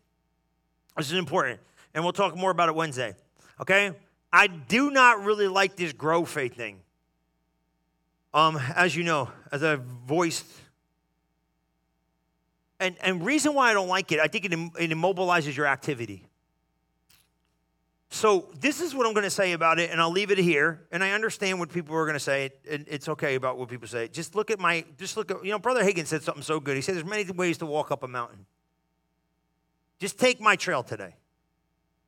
This is important, and we'll talk more about it Wednesday. Okay? I do not really like this grow faith thing. Um, as you know, as I've voiced, and, and reason why I don't like it, I think it, it immobilizes your activity. So this is what I'm going to say about it, and I'll leave it here. And I understand what people are going to say. And it's okay about what people say. Just look at my, just look at, you know, Brother Hagin said something so good. He said there's many ways to walk up a mountain. Just take my trail today.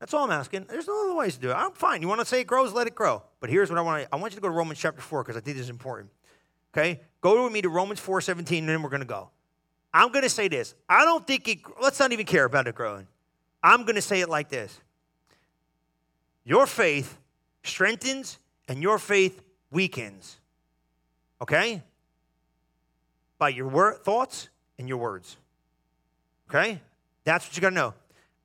That's all I'm asking. There's no other ways to do it. I'm fine. You want to say it grows, let it grow. But here's what I want. I want you to go to Romans chapter 4 because I think this is important. Okay? Go with me to Romans 4 17, and then we're going to go. I'm going to say this. I don't think it, let's not even care about it growing. I'm going to say it like this Your faith strengthens and your faith weakens. Okay? By your wor- thoughts and your words. Okay? That's what you got to know.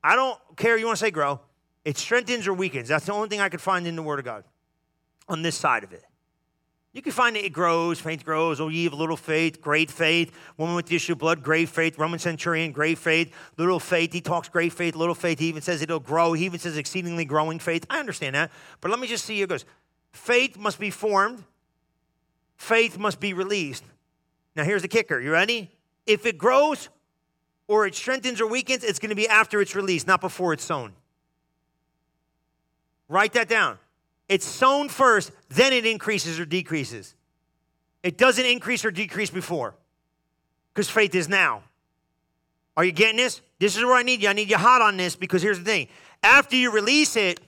I don't care you want to say grow. It strengthens or weakens. That's the only thing I could find in the Word of God on this side of it. You can find it, it grows, faith grows. Oh, ye have little faith, great faith. Woman with the issue of blood, great faith. Roman centurion, great faith. Little faith. He talks great faith, little faith. He even says it'll grow. He even says exceedingly growing faith. I understand that. But let me just see. It goes faith must be formed, faith must be released. Now, here's the kicker. You ready? If it grows or it strengthens or weakens, it's going to be after it's released, not before it's sown. Write that down. It's sown first, then it increases or decreases. It doesn't increase or decrease before because faith is now. Are you getting this? This is where I need you. I need you hot on this because here's the thing. After you release it,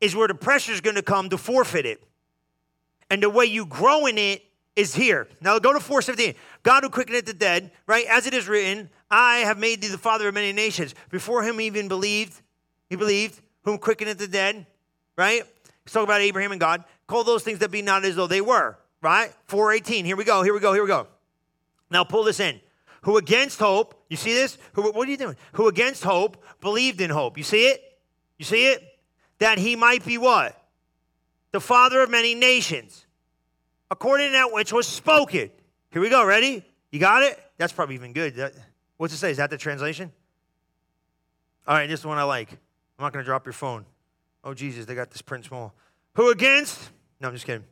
is where the pressure is going to come to forfeit it. And the way you grow in it is here. Now go to 417. God who quickeneth the dead, right? As it is written, I have made thee the father of many nations. Before him even believed, he believed, whom quickeneth the dead, right? He's talking about Abraham and God. Call those things that be not as though they were, right? 418. Here we go, here we go, here we go. Now pull this in. Who against hope, you see this? Who, what are you doing? Who against hope believed in hope. You see it? You see it? That he might be what? The father of many nations, according to that which was spoken. Here we go. Ready? You got it? That's probably even good. That, what's it say? Is that the translation? All right, this is one I like. I'm not going to drop your phone. Oh, Jesus, they got this print small. Who against? No, I'm just kidding.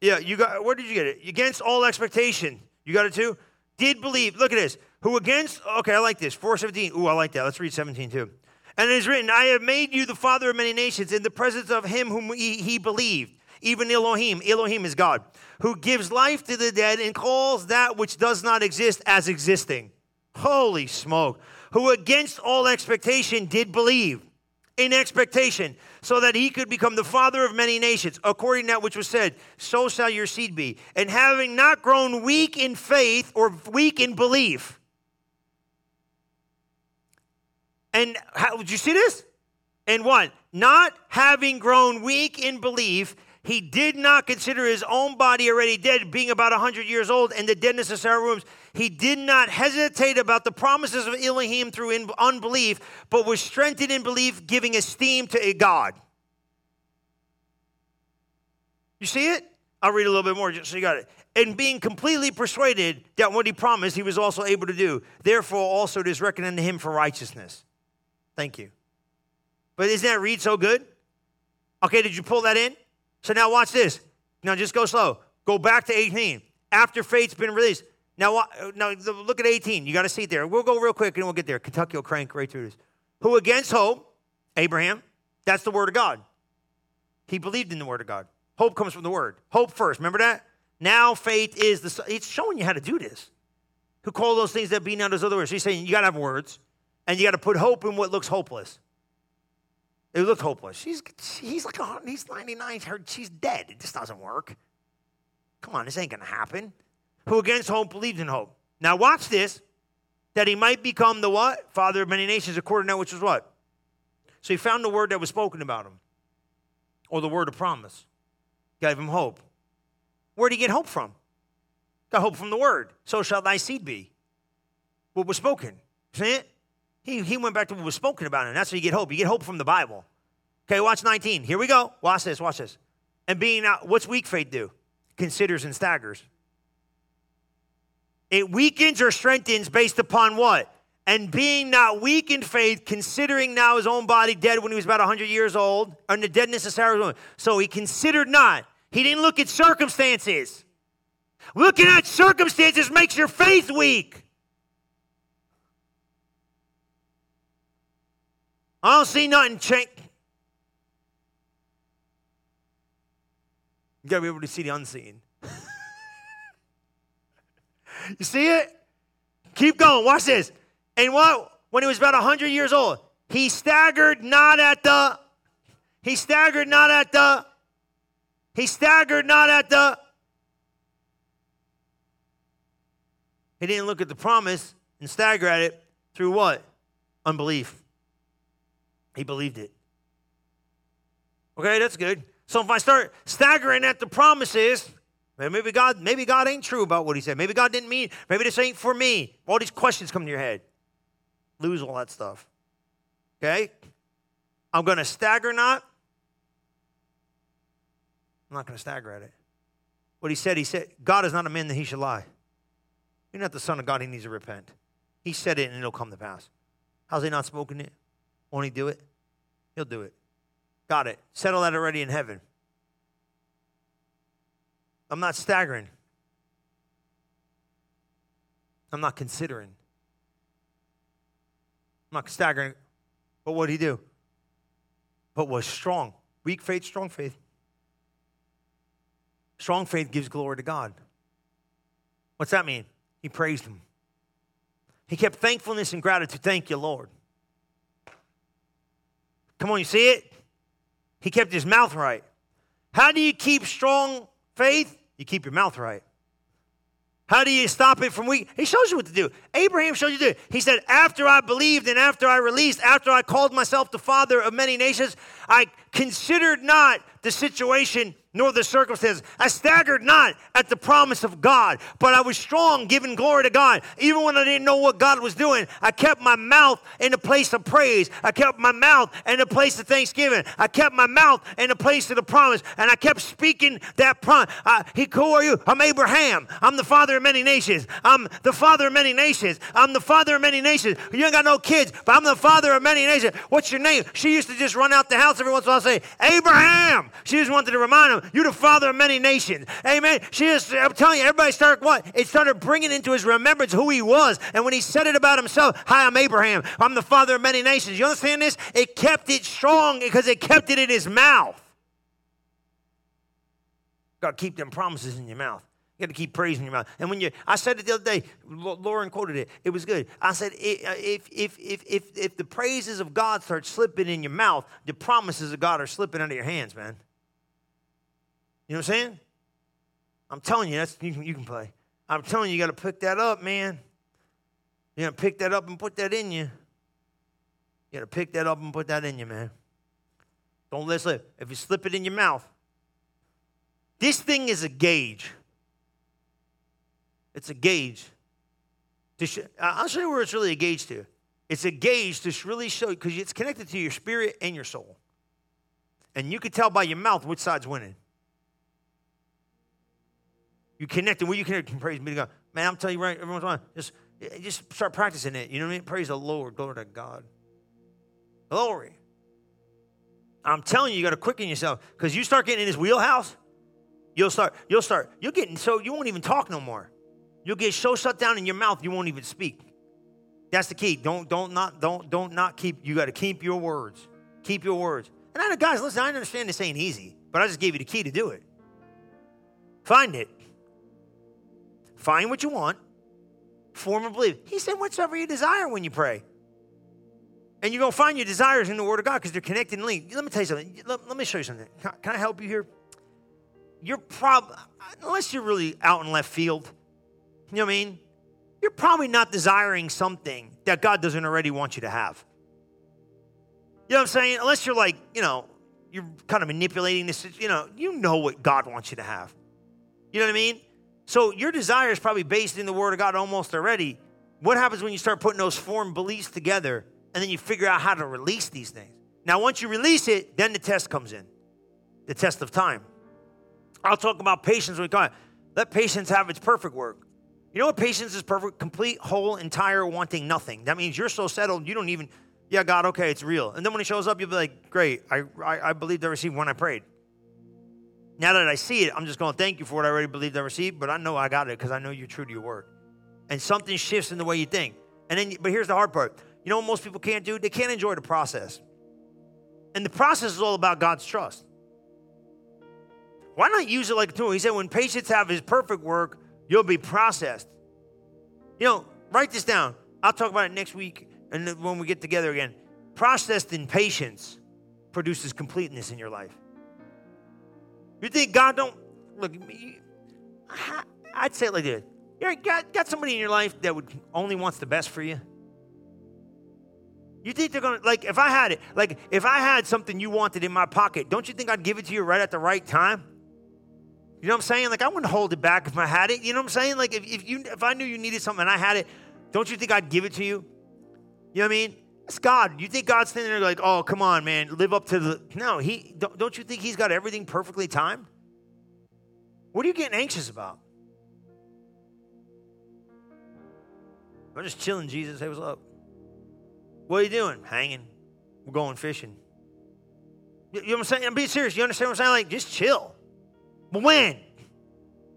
Yeah, you got, where did you get it? Against all expectation. You got it too? Did believe. Look at this. Who against, okay, I like this. 417. Ooh, I like that. Let's read 17 too. And it is written, I have made you the father of many nations in the presence of him whom he, he believed, even Elohim. Elohim is God, who gives life to the dead and calls that which does not exist as existing. Holy smoke. Who against all expectation did believe in expectation, so that he could become the father of many nations, according to that which was said, so shall your seed be. And having not grown weak in faith or weak in belief. And how, did you see this? And one, not having grown weak in belief, he did not consider his own body already dead, being about 100 years old, and the deadness of Sarah wombs. He did not hesitate about the promises of Elohim through unbelief, but was strengthened in belief, giving esteem to a God. You see it? I'll read a little bit more just so you got it. And being completely persuaded that what he promised, he was also able to do. Therefore, also it is reckoned unto him for righteousness. Thank you. But isn't that read so good? Okay, did you pull that in? So now watch this. Now just go slow. Go back to 18. After faith's been released. Now, uh, now look at 18. You got to see it there. We'll go real quick and we'll get there. Kentucky will crank right through this. Who against hope? Abraham. That's the word of God. He believed in the word of God. Hope comes from the word. Hope first. Remember that? Now faith is the. It's showing you how to do this. Who call those things that be not as other words? He's saying you got to have words, and you got to put hope in what looks hopeless. It looked hopeless. She's, he's like, oh, he's 99. Her, she's dead. It just doesn't work. Come on, this ain't going to happen. Who against hope believed in hope. Now watch this. That he might become the what? Father of many nations, according to that which was what? So he found the word that was spoken about him. Or the word of promise. Gave him hope. Where did he get hope from? Got hope from the word. So shall thy seed be. What was spoken. See it? He, he went back to what was spoken about him. That's how you get hope. You get hope from the Bible. Okay, watch 19. Here we go. Watch this, watch this. And being not, what's weak faith do? Considers and staggers. It weakens or strengthens based upon what? And being not weak in faith, considering now his own body dead when he was about 100 years old, and the deadness of Sarah's womb. So he considered not. He didn't look at circumstances. Looking at circumstances makes your faith weak. I don't see nothing change. You gotta be able to see the unseen. you see it? Keep going. Watch this. And what? When he was about 100 years old, he staggered not at the, he staggered not at the, he staggered not at the, he didn't look at the promise and stagger at it through what? Unbelief. He believed it. Okay, that's good. So if I start staggering at the promises, maybe God, maybe God ain't true about what he said. Maybe God didn't mean, maybe this ain't for me. All these questions come to your head. Lose all that stuff. Okay? I'm to stagger not. I'm not to stagger at it. What he said, he said, God is not a man that he should lie. You're not the son of God, he needs to repent. He said it and it'll come to pass. How's he not spoken it? Won't he do it? He'll do it. Got it. Settle that already in heaven. I'm not staggering. I'm not considering. I'm not staggering. But what did he do? But was strong. Weak faith, strong faith. Strong faith gives glory to God. What's that mean? He praised him. He kept thankfulness and gratitude. Thank you, Lord. Come on, you see it? He kept his mouth right. How do you keep strong faith? You keep your mouth right. How do you stop it from weak? He shows you what to do. Abraham showed you to do. He said, After I believed and after I released, after I called myself the father of many nations, I considered not the situation nor the circumstances. I staggered not at the promise of God, but I was strong, giving glory to God. Even when I didn't know what God was doing, I kept my mouth in a place of praise. I kept my mouth in a place of thanksgiving. I kept my mouth in a place of the promise, and I kept speaking that promise. He, who are you? I'm Abraham. I'm the father of many nations. I'm the father of many nations. I'm the father of many nations. You ain't got no kids, but I'm the father of many nations. What's your name? She used to just run out the house every once in a while say, Abraham. She just wanted to remind him, you're the father of many nations. Amen. She just, I'm telling you, everybody started what? It started bringing into his remembrance who he was. And when he said it about himself, hi, I'm Abraham. I'm the father of many nations. You understand this? It kept it strong because it kept it in his mouth. God, keep them promises in your mouth. You got to keep praising your mouth. And when you, I said it the other day, Lauren quoted it. It was good. I said, uh, if, if, if, if, if the praises of God start slipping in your mouth, the promises of God are slipping out of your hands, man. You know what I'm saying? I'm telling you, that's you can, you can play. I'm telling you, you got to pick that up, man. You got to pick that up and put that in you. You got to pick that up and put that in you, man. Don't let slip. If you slip it in your mouth, this thing is a gauge. It's a gauge. Sh- I'll show you where it's really a gauge to. It's a gauge to really show because it's connected to your spirit and your soul. And you can tell by your mouth which side's winning. You connect, and when you connect, can praise me to God. Man, I'm telling you right, everyone's on. Just, eh, just start practicing it. You know what I mean? Praise the Lord. Glory to God. Glory. I'm telling you, you got to quicken yourself because you start getting in this wheelhouse. You'll start. You'll start. You'll get so you won't even talk no more. You'll get so shut down in your mouth you won't even speak. That's the key. Don't don't not don't don't not keep. You got to keep your words. Keep your words. And I know, guys, listen. I understand this ain't easy, but I just gave you the key to do it. Find it. Find what you want. Form a belief. He said, whatsoever you desire when you pray. And you're to find your desires in the Word of God because they're connected and linked. Let me tell you something. Let, let me show you something. Can, can I help you here? You're probably, unless you're really out in left field, you know what I mean? You're probably not desiring something that God doesn't already want you to have. You know what I'm saying? Unless you're like, you know, you're kind of manipulating this, you know, you know what God wants you to have. You know what I mean? So your desire is probably based in the Word of God almost already. What happens when you start putting those formed beliefs together and then you figure out how to release these things? Now, once you release it, then the test comes in the test of time. I'll talk about patience with God. Let patience have its perfect work. You know what patience is perfect? Complete, whole, entire, wanting nothing. That means you're so settled, you don't even, yeah, God, okay, it's real. And then when He shows up, you'll be like, great, I, I, I believed I received when I prayed. Now that I see it, I'm just going to thank you for what I already believed I received, but I know I got it because I know you're true to your word. And something shifts in the way you think. And then, but here's the hard part. You know what most people can't do? They can't enjoy the process. And the process is all about God's trust. Why not use it like a tool? He said, when patience have his perfect work, you'll be processed. You know, write this down. I'll talk about it next week and when we get together again. Processed in patience produces completeness in your life. You think God don't look? At me? I'd say it like this: you got got somebody in your life that would only wants the best for you. You think they're gonna like if I had it, like if I had something you wanted in my pocket, don't you think I'd give it to you right at the right time? You know what I'm saying? Like I wouldn't hold it back if I had it. You know what I'm saying? Like if, if you if I knew you needed something and I had it, don't you think I'd give it to you? You know what I mean? It's God. You think God's standing there like, oh, come on, man, live up to the. No, he don't, don't you think he's got everything perfectly timed? What are you getting anxious about? I'm just chilling, Jesus. Hey, what's up? What are you doing? Hanging. We're going fishing. You know what I'm saying? I'm being serious. You understand what I'm saying? Like, just chill. But when?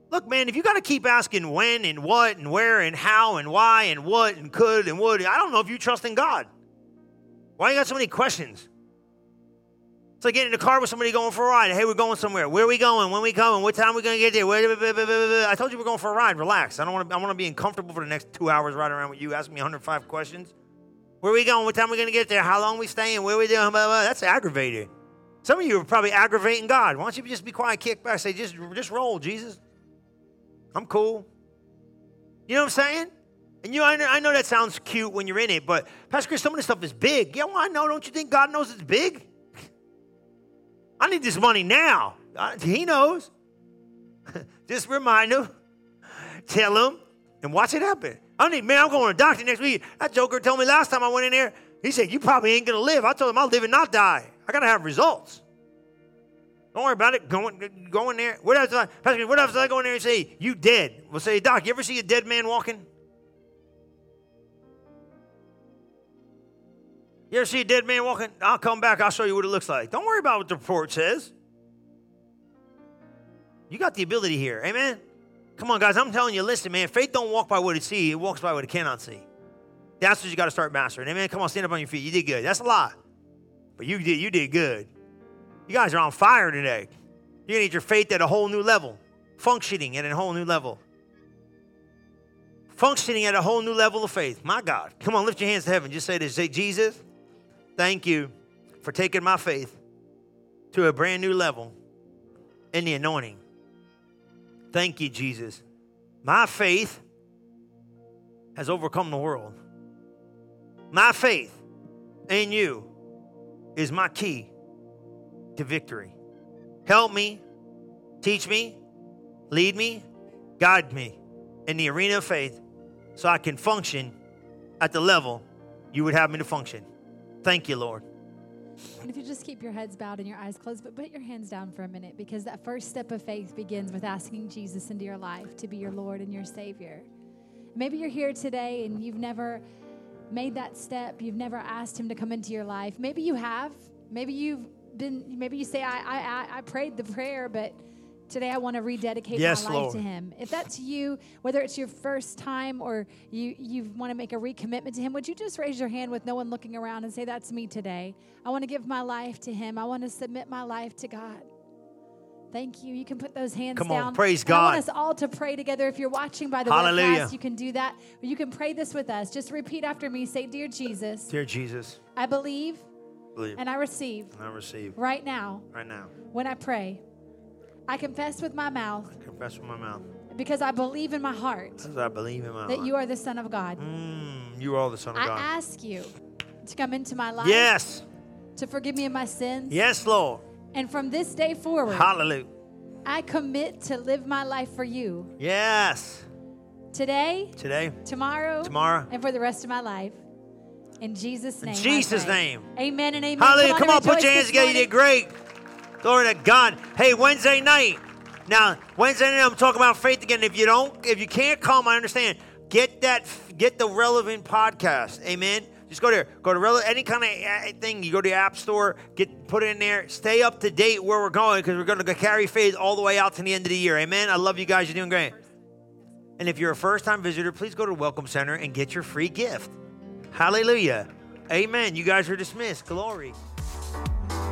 Look, man, if you got to keep asking when and what and where and how and why and what and could and would, I don't know if you trust in God. Why you got so many questions? It's like getting in the car with somebody going for a ride. Hey, we're going somewhere. Where are we going? When we coming? What time are we going to get there? I told you we're going for a ride. Relax. I don't want to. I want to be uncomfortable for the next two hours riding around with you, asking me 105 questions. Where are we going? What time are we going to get there? How long we staying? Where are we doing? That's aggravating. Some of you are probably aggravating God. Why don't you just be quiet, kick back, say, just, just roll, Jesus. I'm cool. You know what I'm saying? And you I know, I know that sounds cute when you're in it, but Pastor Chris, some of this stuff is big. Yeah, well, I know. Don't you think God knows it's big? I need this money now. He knows. just remind him, tell him, and watch it happen. I need, man, I'm going to the doctor next week. That joker told me last time I went in there, he said, You probably ain't going to live. I told him I'll live and not die. I got to have results. Don't worry about it. Going, go in there. What else? Pastor, what else I go in there and say, You dead? We'll say, Doc, you ever see a dead man walking? You ever see a dead man walking? I'll come back. I'll show you what it looks like. Don't worry about what the report says. You got the ability here. Amen? Come on, guys. I'm telling you, listen, man. Faith don't walk by what it sees. It walks by what it cannot see. That's what you got to start mastering. Amen? Come on, stand up on your feet. You did good. That's a lot. But you did, you did good. You guys are on fire today. You're going to get your faith at a whole new level, functioning at a whole new level. Functioning at a whole new level of faith. My God. Come on, lift your hands to heaven. Just say this. Say, Jesus, thank you for taking my faith to a brand new level in the anointing. Thank you, Jesus. My faith has overcome the world. My faith in you is my key to victory. Help me, teach me, lead me, guide me in the arena of faith so I can function at the level you would have me to function. Thank you, Lord. And if you just keep your heads bowed and your eyes closed, but put your hands down for a minute because that first step of faith begins with asking Jesus into your life to be your Lord and your Savior. Maybe you're here today and you've never made that step, you've never asked Him to come into your life. Maybe you have. Maybe you've been, maybe you say, I, I, I prayed the prayer, but today I want to rededicate yes, my life Lord. to Him. If that's you, whether it's your first time or you you want to make a recommitment to Him, would you just raise your hand with no one looking around and say, "That's me today. I want to give my life to Him. I want to submit my life to God." Thank you. You can put those hands Come down. on, praise And God. I want us all to pray together. If you're watching by the Hallelujah. webcast, you can do that. You can pray this with us. Just repeat after me. Say, "Dear Jesus, Dear Jesus, I believe believe and I receive and I receive right now right now. when I pray. I confess with my mouth Confess with my mouth because I believe in my heart because I believe in my that heart. you are the Son of God. Mm, you are the Son of God. I God. ask you to come into my life, yes, to forgive me of my sins. yes, Lord. And from this day forward, Hallelujah. I commit to live my life for you Yes. today, Today, tomorrow, tomorrow. and for the rest of my life. In Jesus' name. I Jesus' name. Amen and amen. Hallelujah. Come on, and put your hands together. You did great. Glory to God. Hey, Wednesday night. Now, Wednesday night, I'm talking about faith again. If you don't, if you can't come, I understand. Get that, get the relevant podcast. Amen. Just go there. Go to any kind of uh, thing. You go to the app store, get put it in there. Stay up to date where we're going because we're going to carry faith all the way out to the end of the year. Amen. I love you guys. You're doing great. And if you're a first time visitor, please go to Welcome Center and get your free gift. Hallelujah. Amen. You guys are dismissed. Glory.